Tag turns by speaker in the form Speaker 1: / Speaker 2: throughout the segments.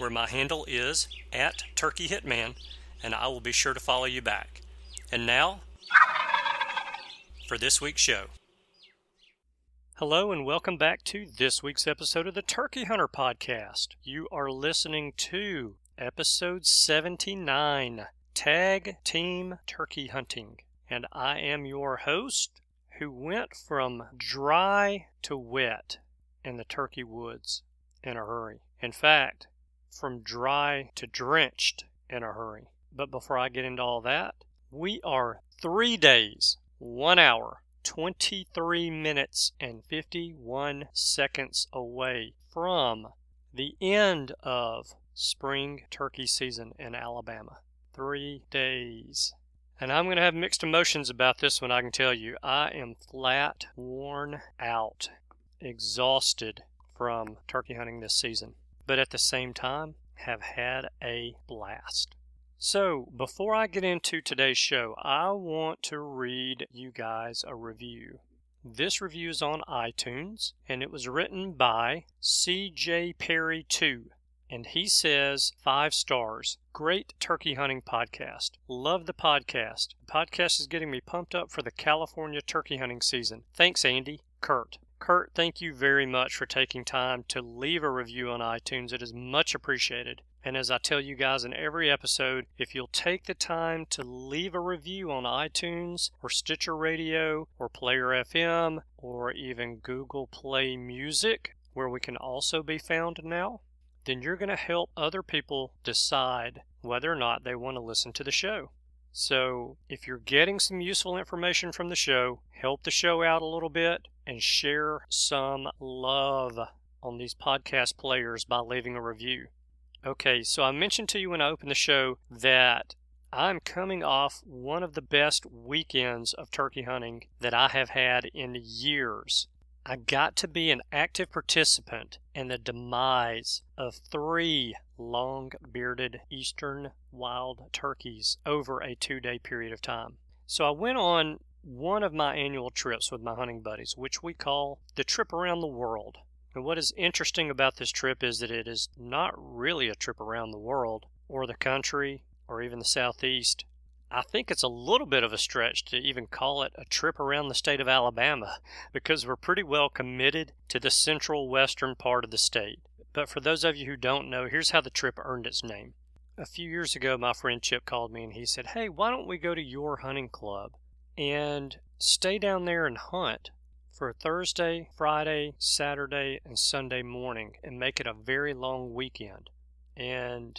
Speaker 1: where my handle is at Turkey Hitman, and I will be sure to follow you back. And now, for this week's show. Hello, and welcome back to this week's episode of the Turkey Hunter Podcast. You are listening to episode 79 Tag Team Turkey Hunting. And I am your host who went from dry to wet in the turkey woods in a hurry. In fact, from dry to drenched in a hurry. But before I get into all that, we are three days, one hour, 23 minutes, and 51 seconds away from the end of spring turkey season in Alabama three days. And I'm going to have mixed emotions about this one, I can tell you. I am flat worn out, exhausted from turkey hunting this season, but at the same time, have had a blast. So, before I get into today's show, I want to read you guys a review. This review is on iTunes and it was written by CJ Perry 2 and he says five stars. Great turkey hunting podcast. Love the podcast. The podcast is getting me pumped up for the California turkey hunting season. Thanks, Andy. Kurt. Kurt, thank you very much for taking time to leave a review on iTunes. It is much appreciated. And as I tell you guys in every episode, if you'll take the time to leave a review on iTunes or Stitcher Radio or Player FM or even Google Play Music, where we can also be found now, then you're going to help other people decide whether or not they want to listen to the show. So, if you're getting some useful information from the show, help the show out a little bit and share some love on these podcast players by leaving a review. Okay, so I mentioned to you when I opened the show that I'm coming off one of the best weekends of turkey hunting that I have had in years. I got to be an active participant in the demise of three long bearded eastern wild turkeys over a two day period of time. So I went on one of my annual trips with my hunting buddies, which we call the trip around the world. And what is interesting about this trip is that it is not really a trip around the world or the country or even the southeast. I think it's a little bit of a stretch to even call it a trip around the state of Alabama because we're pretty well committed to the central western part of the state. But for those of you who don't know, here's how the trip earned its name. A few years ago, my friend Chip called me and he said, Hey, why don't we go to your hunting club and stay down there and hunt for Thursday, Friday, Saturday, and Sunday morning and make it a very long weekend? And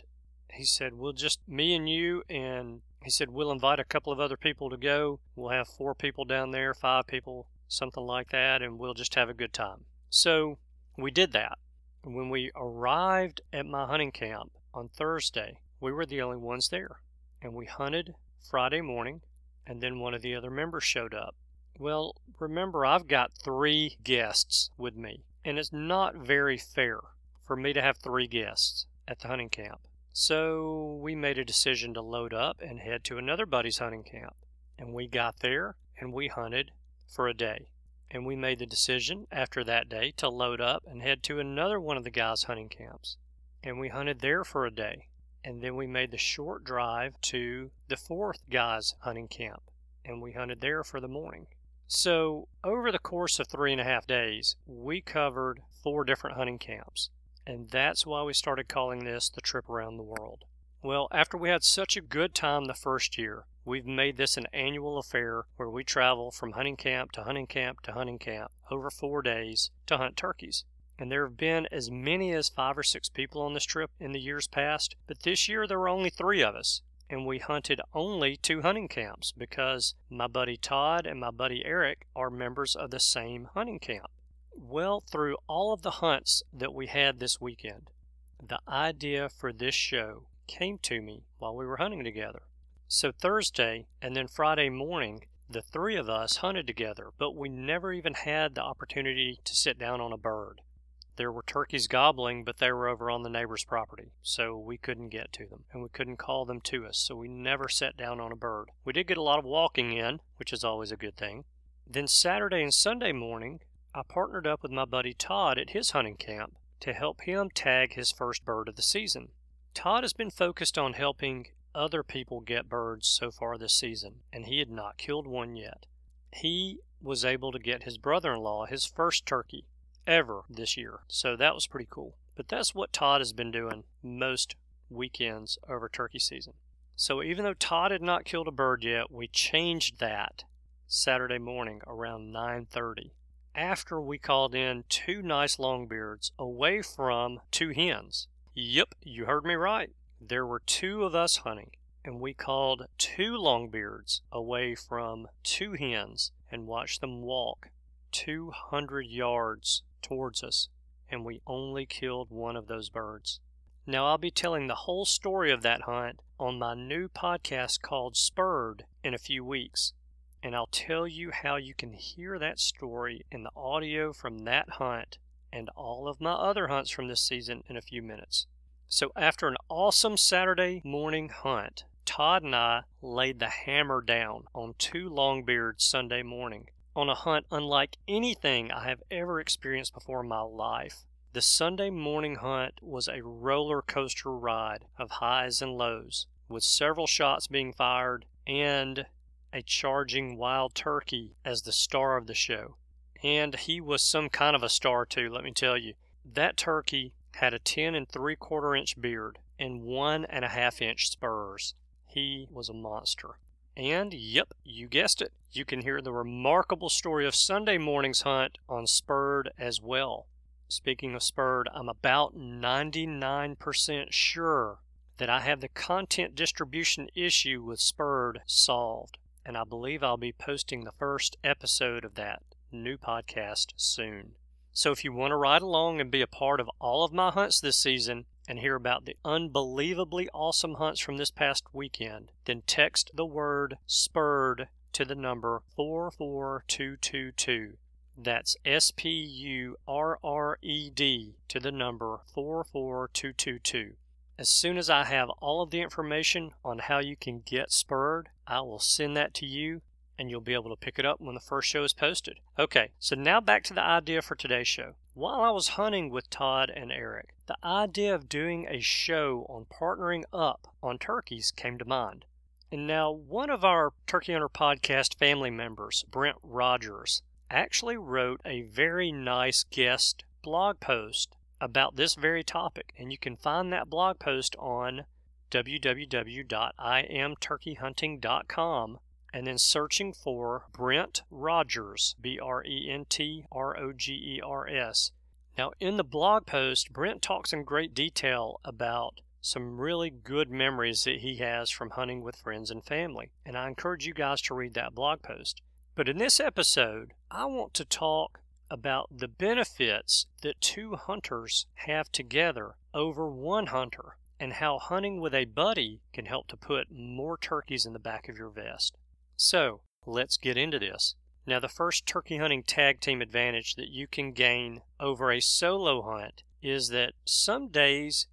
Speaker 1: he said, We'll just, me and you and he said, We'll invite a couple of other people to go. We'll have four people down there, five people, something like that, and we'll just have a good time. So we did that. When we arrived at my hunting camp on Thursday, we were the only ones there. And we hunted Friday morning, and then one of the other members showed up. Well, remember, I've got three guests with me, and it's not very fair for me to have three guests at the hunting camp. So we made a decision to load up and head to another buddy's hunting camp. And we got there and we hunted for a day. And we made the decision after that day to load up and head to another one of the guys' hunting camps. And we hunted there for a day. And then we made the short drive to the fourth guy's hunting camp. And we hunted there for the morning. So, over the course of three and a half days, we covered four different hunting camps and that's why we started calling this the trip around the world. Well, after we had such a good time the first year, We've made this an annual affair where we travel from hunting camp to hunting camp to hunting camp over four days to hunt turkeys. And there have been as many as five or six people on this trip in the years past, but this year there were only three of us. And we hunted only two hunting camps because my buddy Todd and my buddy Eric are members of the same hunting camp. Well, through all of the hunts that we had this weekend, the idea for this show came to me while we were hunting together. So Thursday and then Friday morning, the three of us hunted together, but we never even had the opportunity to sit down on a bird. There were turkeys gobbling, but they were over on the neighbor's property, so we couldn't get to them, and we couldn't call them to us, so we never sat down on a bird. We did get a lot of walking in, which is always a good thing. Then Saturday and Sunday morning, I partnered up with my buddy Todd at his hunting camp to help him tag his first bird of the season. Todd has been focused on helping other people get birds so far this season, and he had not killed one yet. He was able to get his brother in law his first turkey ever this year, so that was pretty cool. But that's what Todd has been doing most weekends over turkey season. So even though Todd had not killed a bird yet, we changed that Saturday morning around 9:30 after we called in two nice longbeards away from two hens. Yep, you heard me right. There were two of us hunting, and we called two longbeards away from two hens and watched them walk 200 yards towards us, and we only killed one of those birds. Now, I'll be telling the whole story of that hunt on my new podcast called Spurred in a few weeks, and I'll tell you how you can hear that story in the audio from that hunt and all of my other hunts from this season in a few minutes. So, after an awesome Saturday morning hunt, Todd and I laid the hammer down on two longbeards Sunday morning on a hunt unlike anything I have ever experienced before in my life. The Sunday morning hunt was a roller coaster ride of highs and lows, with several shots being fired and a charging wild turkey as the star of the show. And he was some kind of a star, too, let me tell you. That turkey had a ten and three quarter inch beard and one and a half inch spurs. He was a monster. And, yep, you guessed it, you can hear the remarkable story of Sunday morning's hunt on Spurred as well. Speaking of Spurred, I'm about 99% sure that I have the content distribution issue with Spurred solved, and I believe I'll be posting the first episode of that new podcast soon. So if you want to ride along and be a part of all of my hunts this season and hear about the unbelievably awesome hunts from this past weekend, then text the word spurred to the number 44222. That's S P U R R E D to the number 44222. As soon as I have all of the information on how you can get spurred, I will send that to you and you'll be able to pick it up when the first show is posted. Okay, so now back to the idea for today's show. While I was hunting with Todd and Eric, the idea of doing a show on partnering up on turkeys came to mind. And now, one of our Turkey Hunter podcast family members, Brent Rogers, actually wrote a very nice guest blog post about this very topic, and you can find that blog post on www.imturkeyhunting.com and then searching for Brent Rogers, B R E N T R O G E R S. Now, in the blog post, Brent talks in great detail about some really good memories that he has from hunting with friends and family, and I encourage you guys to read that blog post. But in this episode, I want to talk about the benefits that two hunters have together over one hunter and how hunting with a buddy can help to put more turkeys in the back of your vest. So, let's get into this. Now, the first turkey hunting tag team advantage that you can gain over a solo hunt is that some days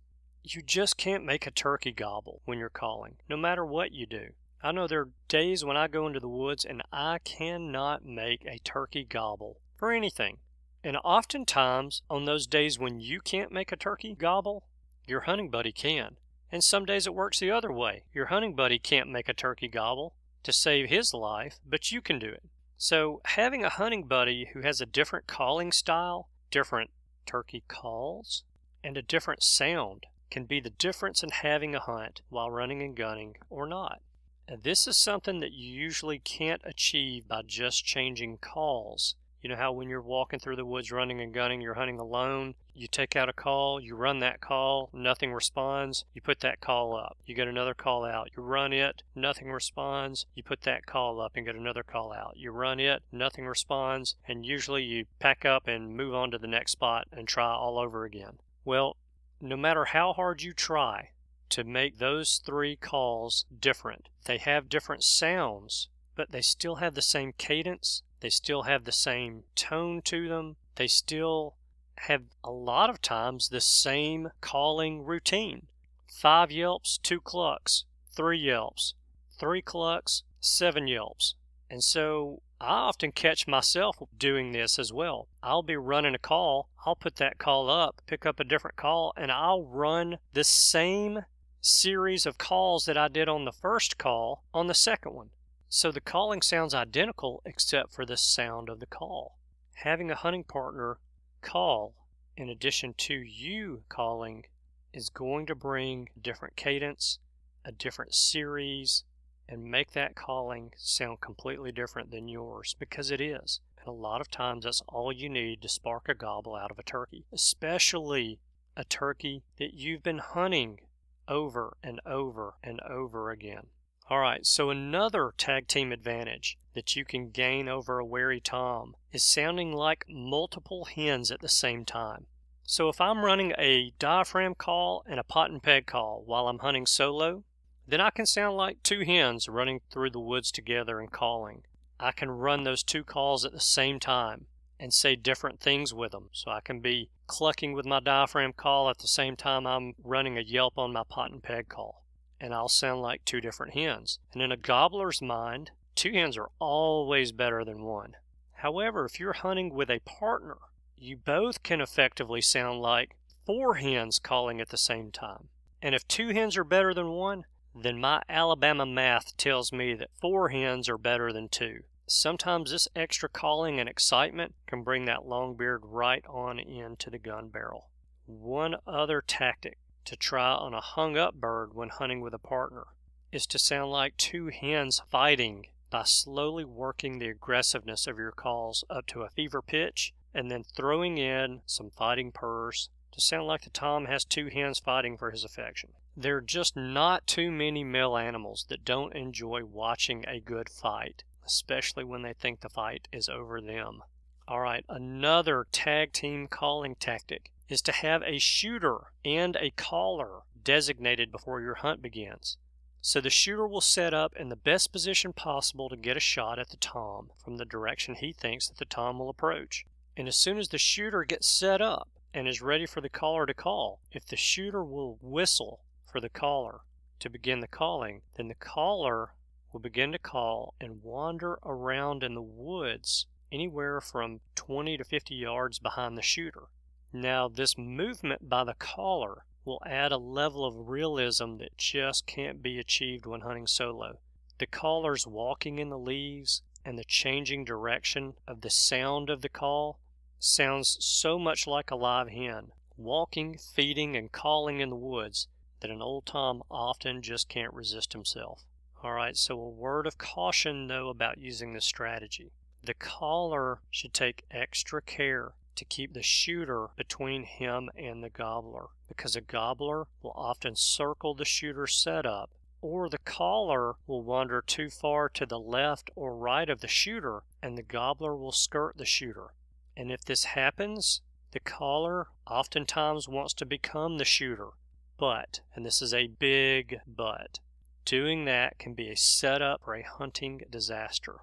Speaker 1: you just can't make a turkey gobble when you're calling, no matter what you do. I know there are days when I go into the woods and I cannot make a turkey gobble for anything. And oftentimes, on those days when you can't make a turkey gobble, your hunting buddy can. And some days it works the other way. Your hunting buddy can't make a turkey gobble, to save his life, but you can do it. So, having a hunting buddy who has a different calling style, different turkey calls, and a different sound can be the difference in having a hunt while running and gunning or not. And this is something that you usually can't achieve by just changing calls. You know how when you're walking through the woods running and gunning, you're hunting alone, you take out a call, you run that call, nothing responds, you put that call up. You get another call out, you run it, nothing responds, you put that call up and get another call out. You run it, nothing responds, and usually you pack up and move on to the next spot and try all over again. Well, no matter how hard you try to make those three calls different, they have different sounds, but they still have the same cadence they still have the same tone to them. They still have a lot of times the same calling routine. Five yelps, two clucks, three yelps, three clucks, seven yelps. And so I often catch myself doing this as well. I'll be running a call, I'll put that call up, pick up a different call, and I'll run the same series of calls that I did on the first call on the second one. So the calling sounds identical except for the sound of the call. Having a hunting partner call in addition to you calling is going to bring different cadence, a different series, and make that calling sound completely different than yours because it is. And a lot of times that's all you need to spark a gobble out of a turkey, especially a turkey that you've been hunting over and over and over again. All right, so another tag team advantage that you can gain over a wary tom is sounding like multiple hens at the same time. So if I'm running a diaphragm call and a pot and peg call while I'm hunting solo, then I can sound like two hens running through the woods together and calling. I can run those two calls at the same time and say different things with them. So I can be clucking with my diaphragm call at the same time I'm running a yelp on my pot and peg call and I'll sound like two different hens. And in a gobbler's mind, two hens are always better than one. However, if you're hunting with a partner, you both can effectively sound like four hens calling at the same time. And if two hens are better than one, then my Alabama math tells me that four hens are better than two. Sometimes this extra calling and excitement can bring that long beard right on into the gun barrel. One other tactic to try on a hung up bird when hunting with a partner is to sound like two hens fighting by slowly working the aggressiveness of your calls up to a fever pitch and then throwing in some fighting purrs to sound like the tom has two hens fighting for his affection. There are just not too many male animals that don't enjoy watching a good fight, especially when they think the fight is over them. All right, another tag team calling tactic is to have a shooter and a caller designated before your hunt begins. So the shooter will set up in the best position possible to get a shot at the tom from the direction he thinks that the tom will approach. And as soon as the shooter gets set up and is ready for the caller to call, if the shooter will whistle for the caller to begin the calling, then the caller will begin to call and wander around in the woods anywhere from 20 to 50 yards behind the shooter. Now, this movement by the caller will add a level of realism that just can't be achieved when hunting solo. The caller's walking in the leaves and the changing direction of the sound of the call sounds so much like a live hen, walking, feeding, and calling in the woods that an old Tom often just can't resist himself. Alright, so a word of caution though about using this strategy. The caller should take extra care to keep the shooter between him and the gobbler because a gobbler will often circle the shooter's setup or the caller will wander too far to the left or right of the shooter and the gobbler will skirt the shooter. And if this happens, the caller oftentimes wants to become the shooter. But, and this is a big but, doing that can be a setup for a hunting disaster.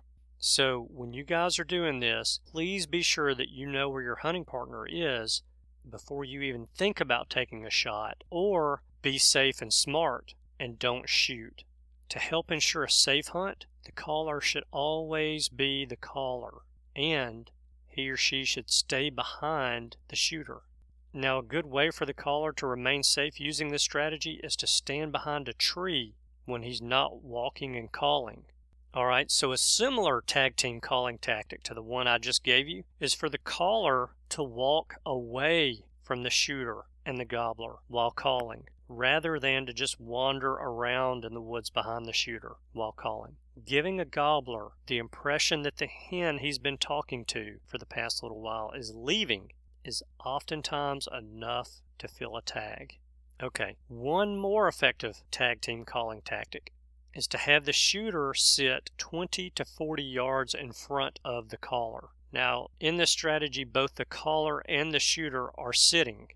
Speaker 1: So when you guys are doing this, please be sure that you know where your hunting partner is before you even think about taking a shot, or be safe and smart and don't shoot. To help ensure a safe hunt, the caller should always be the caller, and he or she should stay behind the shooter. Now, a good way for the caller to remain safe using this strategy is to stand behind a tree when he's not walking and calling. All right, so a similar tag team calling tactic to the one I just gave you is for the caller to walk away from the shooter and the gobbler while calling. rather than to just wander around in the woods behind the shooter while calling. Giving a gobbler the impression that the hen he's been talking to for the past little while is leaving is oftentimes enough to fill a tag. Okay, one more effective tag team calling tactic is to have the shooter sit 20 to 40 yards in front of the caller. Now, in this strategy, both the caller and the shooter are sitting.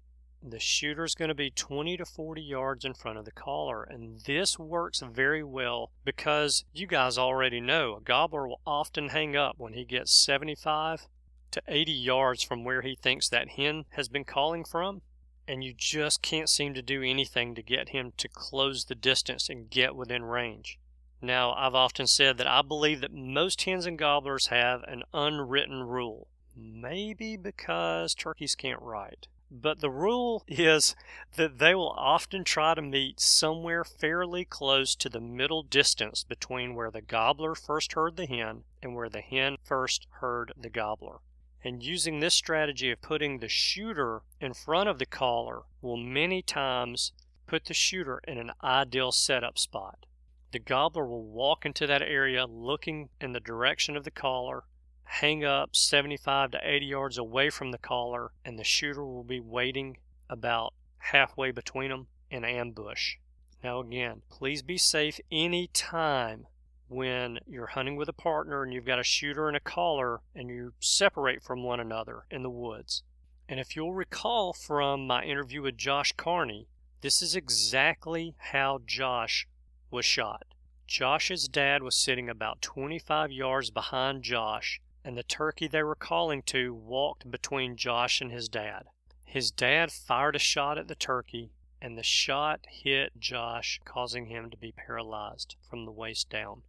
Speaker 1: The shooter is going to be 20 to 40 yards in front of the caller, and this works very well because you guys already know a gobbler will often hang up when he gets 75 to 80 yards from where he thinks that hen has been calling from, and you just can't seem to do anything to get him to close the distance and get within range. Now, I've often said that I believe that most hens and gobblers have an unwritten rule. Maybe because turkeys can't write. But the rule is that they will often try to meet somewhere fairly close to the middle distance between where the gobbler first heard the hen and where the hen first heard the gobbler. And using this strategy of putting the shooter in front of the caller will many times put the shooter in an ideal setup spot. The gobbler will walk into that area looking in the direction of the caller, hang up 75 to 80 yards away from the caller, and the shooter will be waiting about halfway between them in ambush. Now, again, please be safe any time when you're hunting with a partner and you've got a shooter and a caller and you separate from one another in the woods. And if you'll recall from my interview with Josh Carney, this is exactly how Josh was shot. Josh's dad was sitting about 25 yards behind Josh, and the turkey they were calling to walked between Josh and his dad. His dad fired a shot at the turkey, and the shot hit Josh, causing him to be paralyzed from the waist down.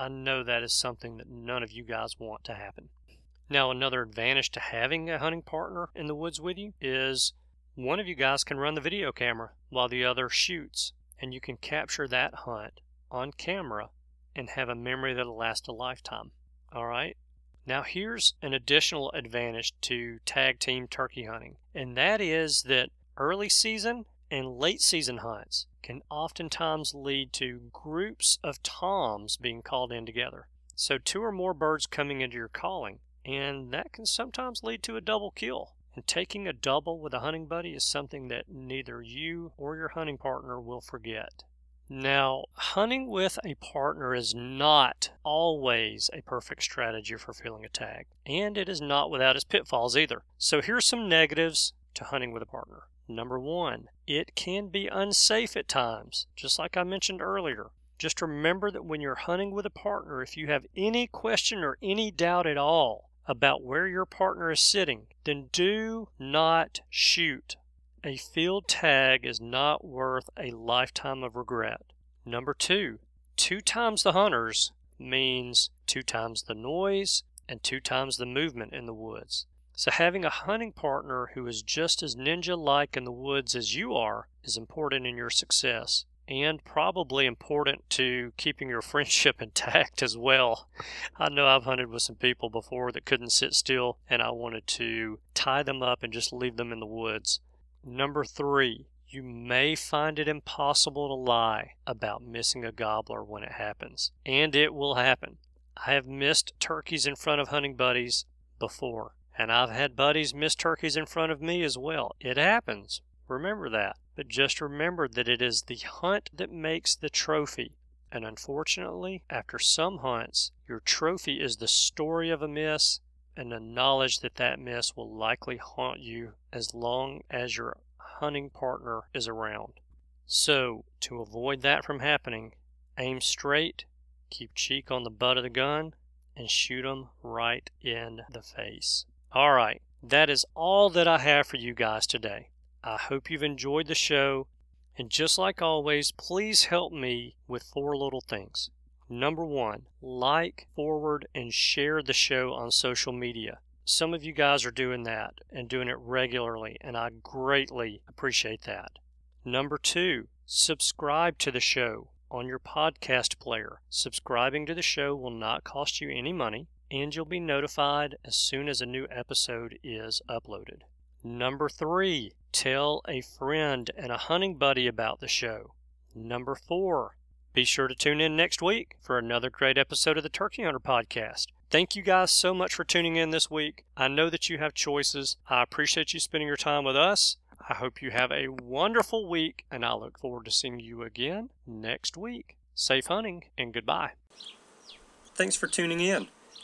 Speaker 1: I know that is something that none of you guys want to happen. Now, another advantage to having a hunting partner in the woods with you is one of you guys can run the video camera while the other shoots and you can capture that hunt on camera and have a memory that'll last a lifetime. All right. Now, here's an additional advantage to tag team turkey hunting, and that is that early season and late season hunts can oftentimes lead to groups of toms being called in together. So, two or more birds coming into your calling, and that can sometimes lead to a double kill. And taking a double with a hunting buddy is something that neither you or your hunting partner will forget. Now, hunting with a partner is not always a perfect strategy for filling a tag, and it is not without its pitfalls either. So, here's some negatives to hunting with a partner. Number one, it can be unsafe at times, just like I mentioned earlier. Just remember that when you're hunting with a partner, if you have any question or any doubt at all, about where your partner is sitting, then do not shoot. A field tag is not worth a lifetime of regret. Number two, two times the hunters means two times the noise and two times the movement in the woods. So having a hunting partner who is just as ninja like in the woods as you are is important in your success and probably important to keeping your friendship intact as well. I know I've hunted with some people before that couldn't sit still, and I wanted to tie them up and just leave them in the woods. Number three, you may find it impossible to lie about missing a gobbler when it happens, and it will happen. I have missed turkeys in front of hunting buddies before, and I've had buddies miss turkeys in front of me as well. It happens. Remember that. But just remember that it is the hunt that makes the trophy. And unfortunately, after some hunts, your trophy is the story of a miss and the knowledge that that miss will likely haunt you as long as your hunting partner is around. So, to avoid that from happening, aim straight, keep cheek on the butt of the gun, and shoot 'em right in the face. All right, that is all that I have for you guys today. I hope you've enjoyed the show. And just like always, please help me with four little things. Number one, like, forward, and share the show on social media. Some of you guys are doing that and doing it regularly, and I greatly appreciate that. Number two, subscribe to the show on your podcast player. Subscribing to the show will not cost you any money, and you'll be notified as soon as a new episode is uploaded. Number three, tell a friend and a hunting buddy about the show. Number four, be sure to tune in next week for another great episode of the Turkey Hunter Podcast. Thank you guys so much for tuning in this week. I know that you have choices. I appreciate you spending your time with us. I hope you have a wonderful week, and I look forward to seeing you again next week. Safe hunting and goodbye. Thanks for tuning in.